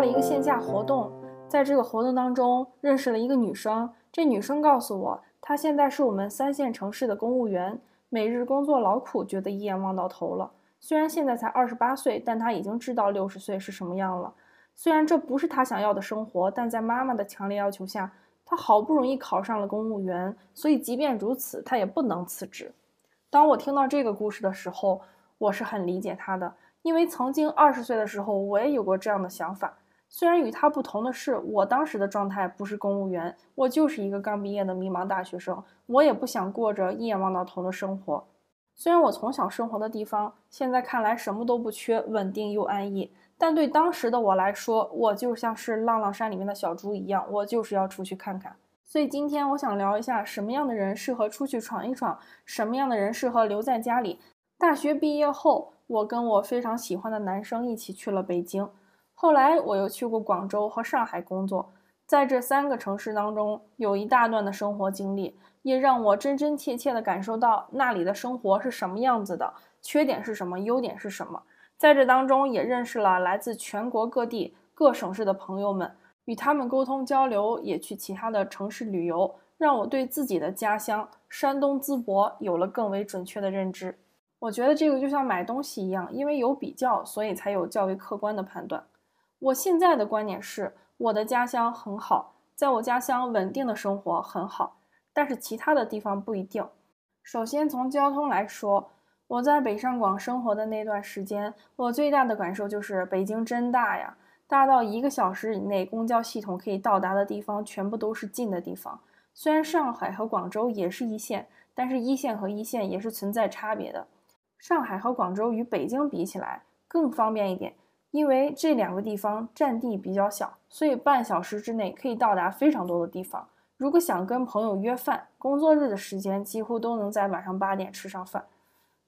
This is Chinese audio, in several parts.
了一个线下活动，在这个活动当中认识了一个女生。这女生告诉我，她现在是我们三线城市的公务员，每日工作劳苦，觉得一眼望到头了。虽然现在才二十八岁，但她已经知道六十岁是什么样了。虽然这不是她想要的生活，但在妈妈的强烈要求下，她好不容易考上了公务员。所以即便如此，她也不能辞职。当我听到这个故事的时候，我是很理解她的。因为曾经二十岁的时候，我也有过这样的想法。虽然与他不同的是，我当时的状态不是公务员，我就是一个刚毕业的迷茫大学生。我也不想过着一眼望到头的生活。虽然我从小生活的地方现在看来什么都不缺，稳定又安逸，但对当时的我来说，我就像是浪浪山里面的小猪一样，我就是要出去看看。所以今天我想聊一下，什么样的人适合出去闯一闯，什么样的人适合留在家里。大学毕业后。我跟我非常喜欢的男生一起去了北京，后来我又去过广州和上海工作，在这三个城市当中有一大段的生活经历，也让我真真切切地感受到那里的生活是什么样子的，缺点是什么，优点是什么。在这当中也认识了来自全国各地各省市的朋友们，与他们沟通交流，也去其他的城市旅游，让我对自己的家乡山东淄博有了更为准确的认知。我觉得这个就像买东西一样，因为有比较，所以才有较为客观的判断。我现在的观点是，我的家乡很好，在我家乡稳定的生活很好，但是其他的地方不一定。首先从交通来说，我在北上广生活的那段时间，我最大的感受就是北京真大呀，大到一个小时以内公交系统可以到达的地方全部都是近的地方。虽然上海和广州也是一线，但是一线和一线也是存在差别的。上海和广州与北京比起来更方便一点，因为这两个地方占地比较小，所以半小时之内可以到达非常多的地方。如果想跟朋友约饭，工作日的时间几乎都能在晚上八点吃上饭。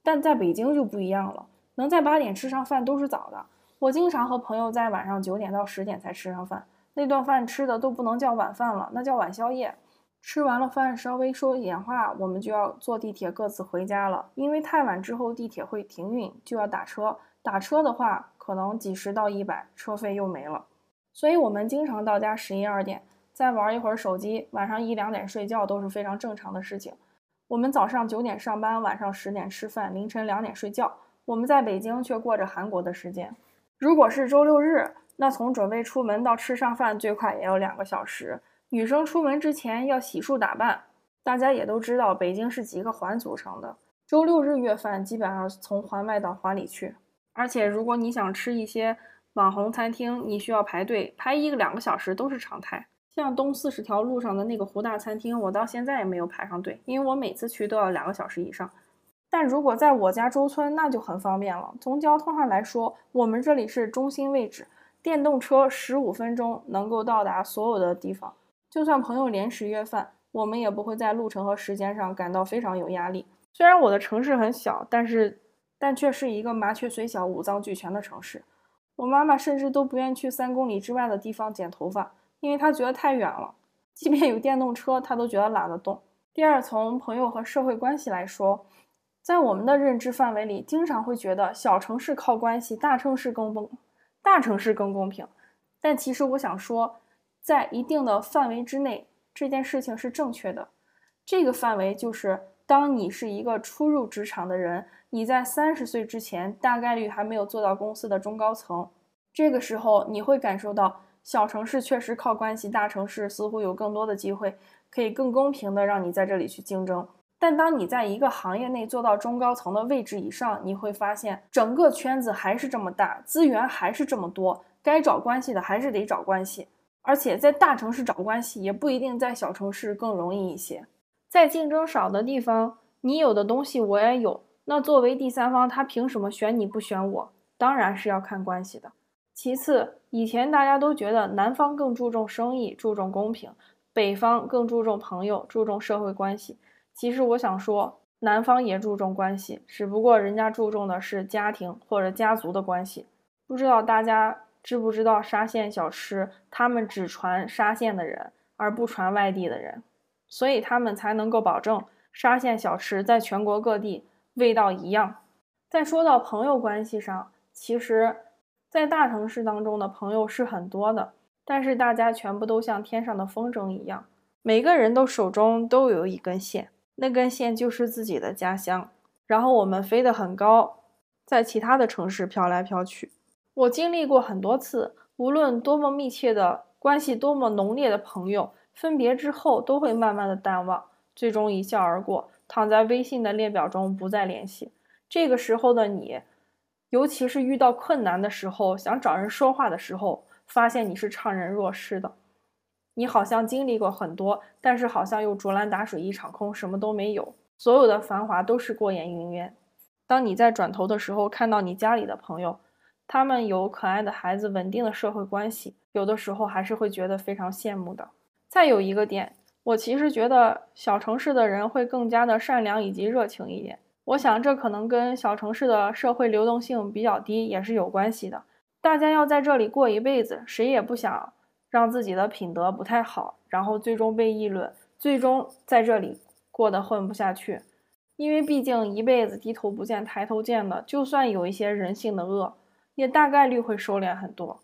但在北京就不一样了，能在八点吃上饭都是早的。我经常和朋友在晚上九点到十点才吃上饭，那顿饭吃的都不能叫晚饭了，那叫晚宵夜。吃完了饭，稍微说一点话，我们就要坐地铁各自回家了。因为太晚之后地铁会停运，就要打车。打车的话，可能几十到一百，车费又没了。所以，我们经常到家十一二点，再玩一会儿手机，晚上一两点睡觉都是非常正常的事情。我们早上九点上班，晚上十点吃饭，凌晨两点睡觉。我们在北京却过着韩国的时间。如果是周六日，那从准备出门到吃上饭，最快也要两个小时。女生出门之前要洗漱打扮，大家也都知道，北京是几个环组成的。周六日约饭基本上从环外到环里去，而且如果你想吃一些网红餐厅，你需要排队排一个两个小时都是常态。像东四十条路上的那个湖大餐厅，我到现在也没有排上队，因为我每次去都要两个小时以上。但如果在我家周村，那就很方便了。从交通上来说，我们这里是中心位置，电动车十五分钟能够到达所有的地方。就算朋友临时约饭，我们也不会在路程和时间上感到非常有压力。虽然我的城市很小，但是但却是一个麻雀虽小五脏俱全的城市。我妈妈甚至都不愿去三公里之外的地方剪头发，因为她觉得太远了。即便有电动车，她都觉得懒得动。第二，从朋友和社会关系来说，在我们的认知范围里，经常会觉得小城市靠关系，大城市更公，大城市更公平。但其实我想说。在一定的范围之内，这件事情是正确的。这个范围就是，当你是一个初入职场的人，你在三十岁之前大概率还没有做到公司的中高层。这个时候，你会感受到小城市确实靠关系，大城市似乎有更多的机会，可以更公平的让你在这里去竞争。但当你在一个行业内做到中高层的位置以上，你会发现整个圈子还是这么大，资源还是这么多，该找关系的还是得找关系。而且在大城市找关系也不一定在小城市更容易一些。在竞争少的地方，你有的东西我也有，那作为第三方，他凭什么选你不选我？当然是要看关系的。其次，以前大家都觉得南方更注重生意，注重公平；北方更注重朋友，注重社会关系。其实我想说，南方也注重关系，只不过人家注重的是家庭或者家族的关系。不知道大家。知不知道沙县小吃？他们只传沙县的人，而不传外地的人，所以他们才能够保证沙县小吃在全国各地味道一样。再说到朋友关系上，其实在大城市当中的朋友是很多的，但是大家全部都像天上的风筝一样，每个人都手中都有一根线，那根线就是自己的家乡。然后我们飞得很高，在其他的城市飘来飘去。我经历过很多次，无论多么密切的关系，多么浓烈的朋友，分别之后都会慢慢的淡忘，最终一笑而过，躺在微信的列表中不再联系。这个时候的你。尤其是遇到困难的时候，想找人说话的时候，发现你是怅然若失的。你好像经历过很多，但是好像又竹篮打水一场空，什么都没有。所有的繁华都是过眼云烟。当你在转头的时候，看到你家里的朋友，他们有可爱的孩子，稳定的社会关系，有的时候还是会觉得非常羡慕的。再有一个点，我其实觉得小城市的人会更加的善良以及热情一点。我想，这可能跟小城市的社会流动性比较低也是有关系的。大家要在这里过一辈子，谁也不想让自己的品德不太好，然后最终被议论，最终在这里过得混不下去。因为毕竟一辈子低头不见抬头见的，就算有一些人性的恶，也大概率会收敛很多。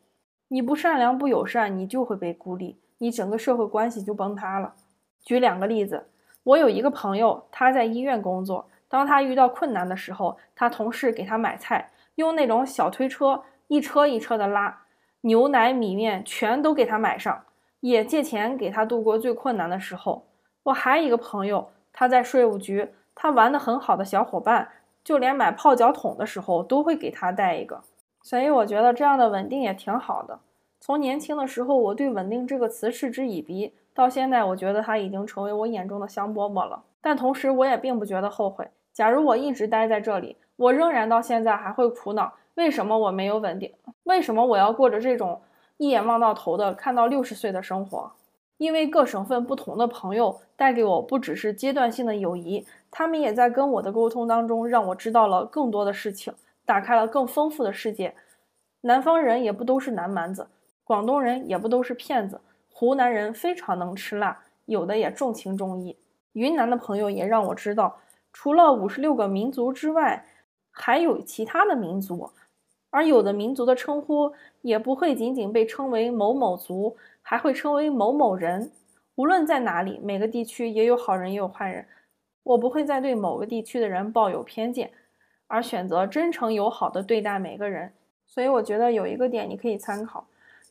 你不善良不友善，你就会被孤立，你整个社会关系就崩塌了。举两个例子，我有一个朋友，他在医院工作。当他遇到困难的时候，他同事给他买菜，用那种小推车一车一车的拉，牛奶、米面全都给他买上，也借钱给他度过最困难的时候。我还有一个朋友，他在税务局，他玩的很好的小伙伴，就连买泡脚桶的时候都会给他带一个。所以我觉得这样的稳定也挺好的。从年轻的时候，我对“稳定”这个词嗤之以鼻，到现在，我觉得他已经成为我眼中的香饽饽了。但同时，我也并不觉得后悔。假如我一直待在这里，我仍然到现在还会苦恼：为什么我没有稳定？为什么我要过着这种一眼望到头的看到六十岁的生活？因为各省份不同的朋友带给我不只是阶段性的友谊，他们也在跟我的沟通当中让我知道了更多的事情，打开了更丰富的世界。南方人也不都是南蛮子，广东人也不都是骗子，湖南人非常能吃辣，有的也重情重义。云南的朋友也让我知道，除了五十六个民族之外，还有其他的民族，而有的民族的称呼也不会仅仅被称为某某族，还会称为某某人。无论在哪里，每个地区也有好人也有坏人。我不会再对某个地区的人抱有偏见，而选择真诚友好的对待每个人。所以，我觉得有一个点你可以参考：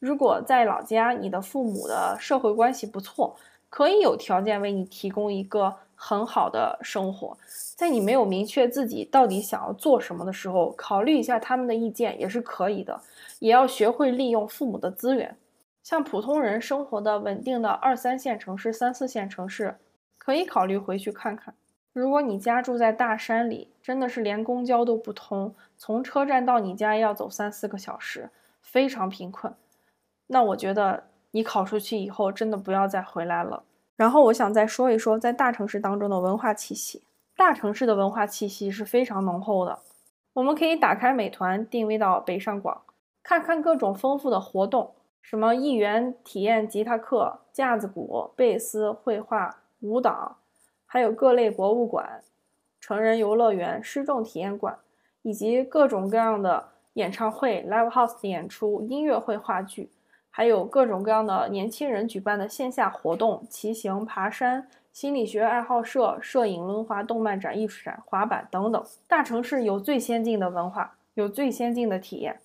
如果在老家，你的父母的社会关系不错。可以有条件为你提供一个很好的生活，在你没有明确自己到底想要做什么的时候，考虑一下他们的意见也是可以的。也要学会利用父母的资源。像普通人生活的稳定的二三线城市、三四线城市，可以考虑回去看看。如果你家住在大山里，真的是连公交都不通，从车站到你家要走三四个小时，非常贫困，那我觉得。你考出去以后，真的不要再回来了。然后我想再说一说，在大城市当中的文化气息。大城市的文化气息是非常浓厚的。我们可以打开美团，定位到北上广，看看各种丰富的活动，什么一元体验吉他课、架子鼓、贝斯、绘画、舞蹈，还有各类博物馆、成人游乐园、失重体验馆，以及各种各样的演唱会、live house 的演出、音乐会、话剧。还有各种各样的年轻人举办的线下活动，骑行、爬山、心理学爱好社、摄影、轮滑、动漫展、艺术展、滑板等等。大城市有最先进的文化，有最先进的体验。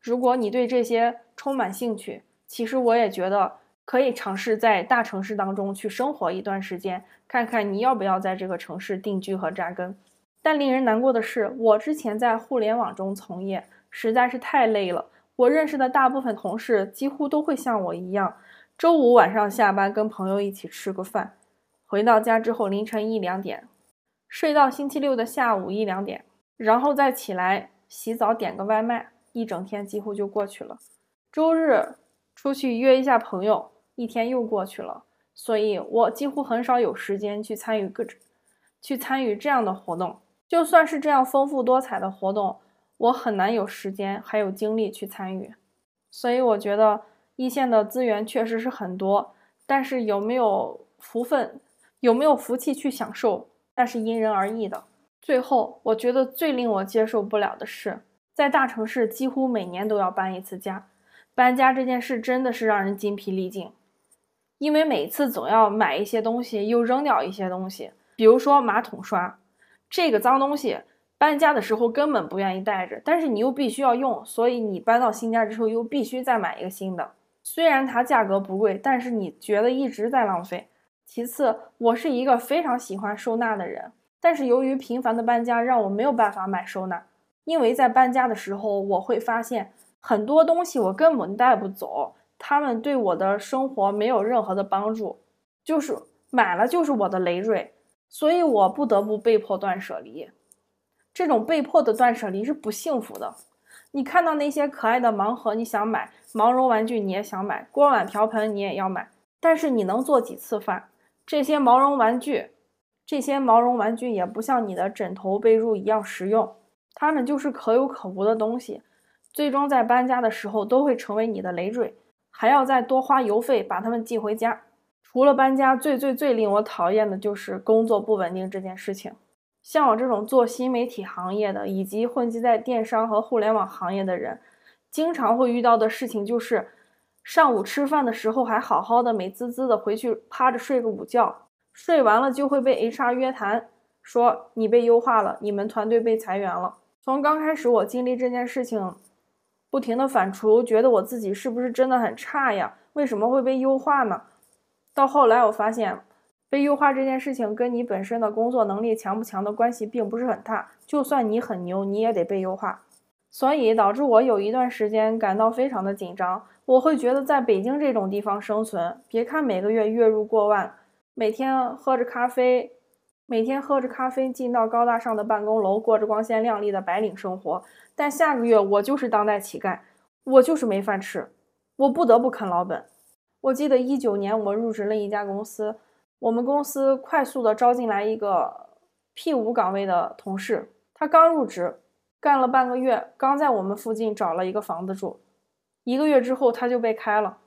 如果你对这些充满兴趣，其实我也觉得可以尝试在大城市当中去生活一段时间，看看你要不要在这个城市定居和扎根。但令人难过的是，我之前在互联网中从业，实在是太累了。我认识的大部分同事几乎都会像我一样，周五晚上下班跟朋友一起吃个饭，回到家之后凌晨一两点，睡到星期六的下午一两点，然后再起来洗澡点个外卖，一整天几乎就过去了。周日出去约一下朋友，一天又过去了。所以我几乎很少有时间去参与各，去参与这样的活动。就算是这样丰富多彩的活动。我很难有时间还有精力去参与，所以我觉得一线的资源确实是很多，但是有没有福分，有没有福气去享受，那是因人而异的。最后，我觉得最令我接受不了的是，在大城市几乎每年都要搬一次家，搬家这件事真的是让人筋疲力尽，因为每次总要买一些东西，又扔掉一些东西，比如说马桶刷，这个脏东西。搬家的时候根本不愿意带着，但是你又必须要用，所以你搬到新家之后又必须再买一个新的。虽然它价格不贵，但是你觉得一直在浪费。其次，我是一个非常喜欢收纳的人，但是由于频繁的搬家，让我没有办法买收纳。因为在搬家的时候，我会发现很多东西我根本带不走，他们对我的生活没有任何的帮助，就是买了就是我的累赘，所以我不得不被迫断舍离。这种被迫的断舍离是不幸福的。你看到那些可爱的盲盒，你想买；毛绒玩具你也想买；锅碗瓢盆你也要买。但是你能做几次饭？这些毛绒玩具，这些毛绒玩具也不像你的枕头、被褥一样实用，它们就是可有可无的东西，最终在搬家的时候都会成为你的累赘，还要再多花邮费把它们寄回家。除了搬家，最最最令我讨厌的就是工作不稳定这件事情。像我这种做新媒体行业的，以及混迹在电商和互联网行业的人，经常会遇到的事情就是，上午吃饭的时候还好好的、美滋滋的回去趴着睡个午觉，睡完了就会被 HR 约谈，说你被优化了，你们团队被裁员了。从刚开始我经历这件事情，不停的反刍，觉得我自己是不是真的很差呀？为什么会被优化呢？到后来我发现。被优化这件事情跟你本身的工作能力强不强的关系并不是很大，就算你很牛，你也得被优化，所以导致我有一段时间感到非常的紧张。我会觉得在北京这种地方生存，别看每个月月入过万，每天喝着咖啡，每天喝着咖啡进到高大上的办公楼，过着光鲜亮丽的白领生活，但下个月我就是当代乞丐，我就是没饭吃，我不得不啃老本。我记得一九年我入职了一家公司。我们公司快速的招进来一个 P 五岗位的同事，他刚入职，干了半个月，刚在我们附近找了一个房子住，一个月之后他就被开了。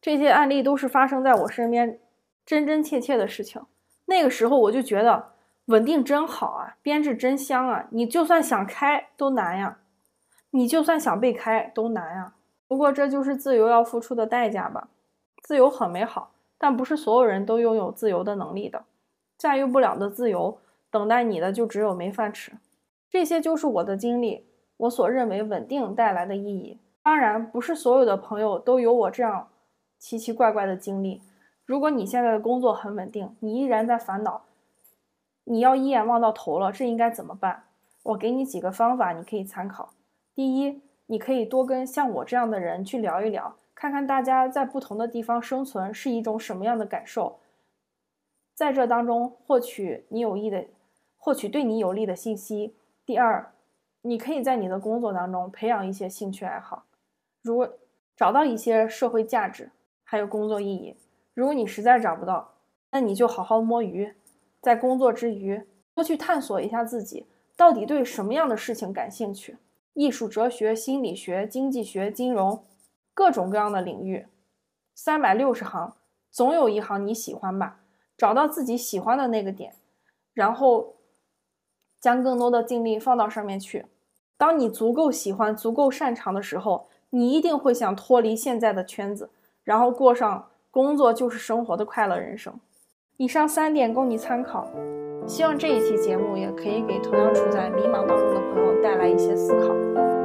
这些案例都是发生在我身边，真真切切的事情。那个时候我就觉得稳定真好啊，编制真香啊，你就算想开都难呀，你就算想被开都难呀。不过这就是自由要付出的代价吧，自由很美好。但不是所有人都拥有自由的能力的，驾驭不了的自由，等待你的就只有没饭吃。这些就是我的经历，我所认为稳定带来的意义。当然，不是所有的朋友都有我这样奇奇怪怪的经历。如果你现在的工作很稳定，你依然在烦恼，你要一眼望到头了，这应该怎么办？我给你几个方法，你可以参考。第一，你可以多跟像我这样的人去聊一聊。看看大家在不同的地方生存是一种什么样的感受，在这当中获取你有益的，获取对你有利的信息。第二，你可以在你的工作当中培养一些兴趣爱好，如果找到一些社会价值，还有工作意义。如果你实在找不到，那你就好好摸鱼，在工作之余多去探索一下自己到底对什么样的事情感兴趣，艺术、哲学、心理学、经济学、金融。各种各样的领域，三百六十行，总有一行你喜欢吧？找到自己喜欢的那个点，然后将更多的精力放到上面去。当你足够喜欢、足够擅长的时候，你一定会想脱离现在的圈子，然后过上工作就是生活的快乐人生。以上三点供你参考，希望这一期节目也可以给同样处在迷茫当中的朋友带来一些思考。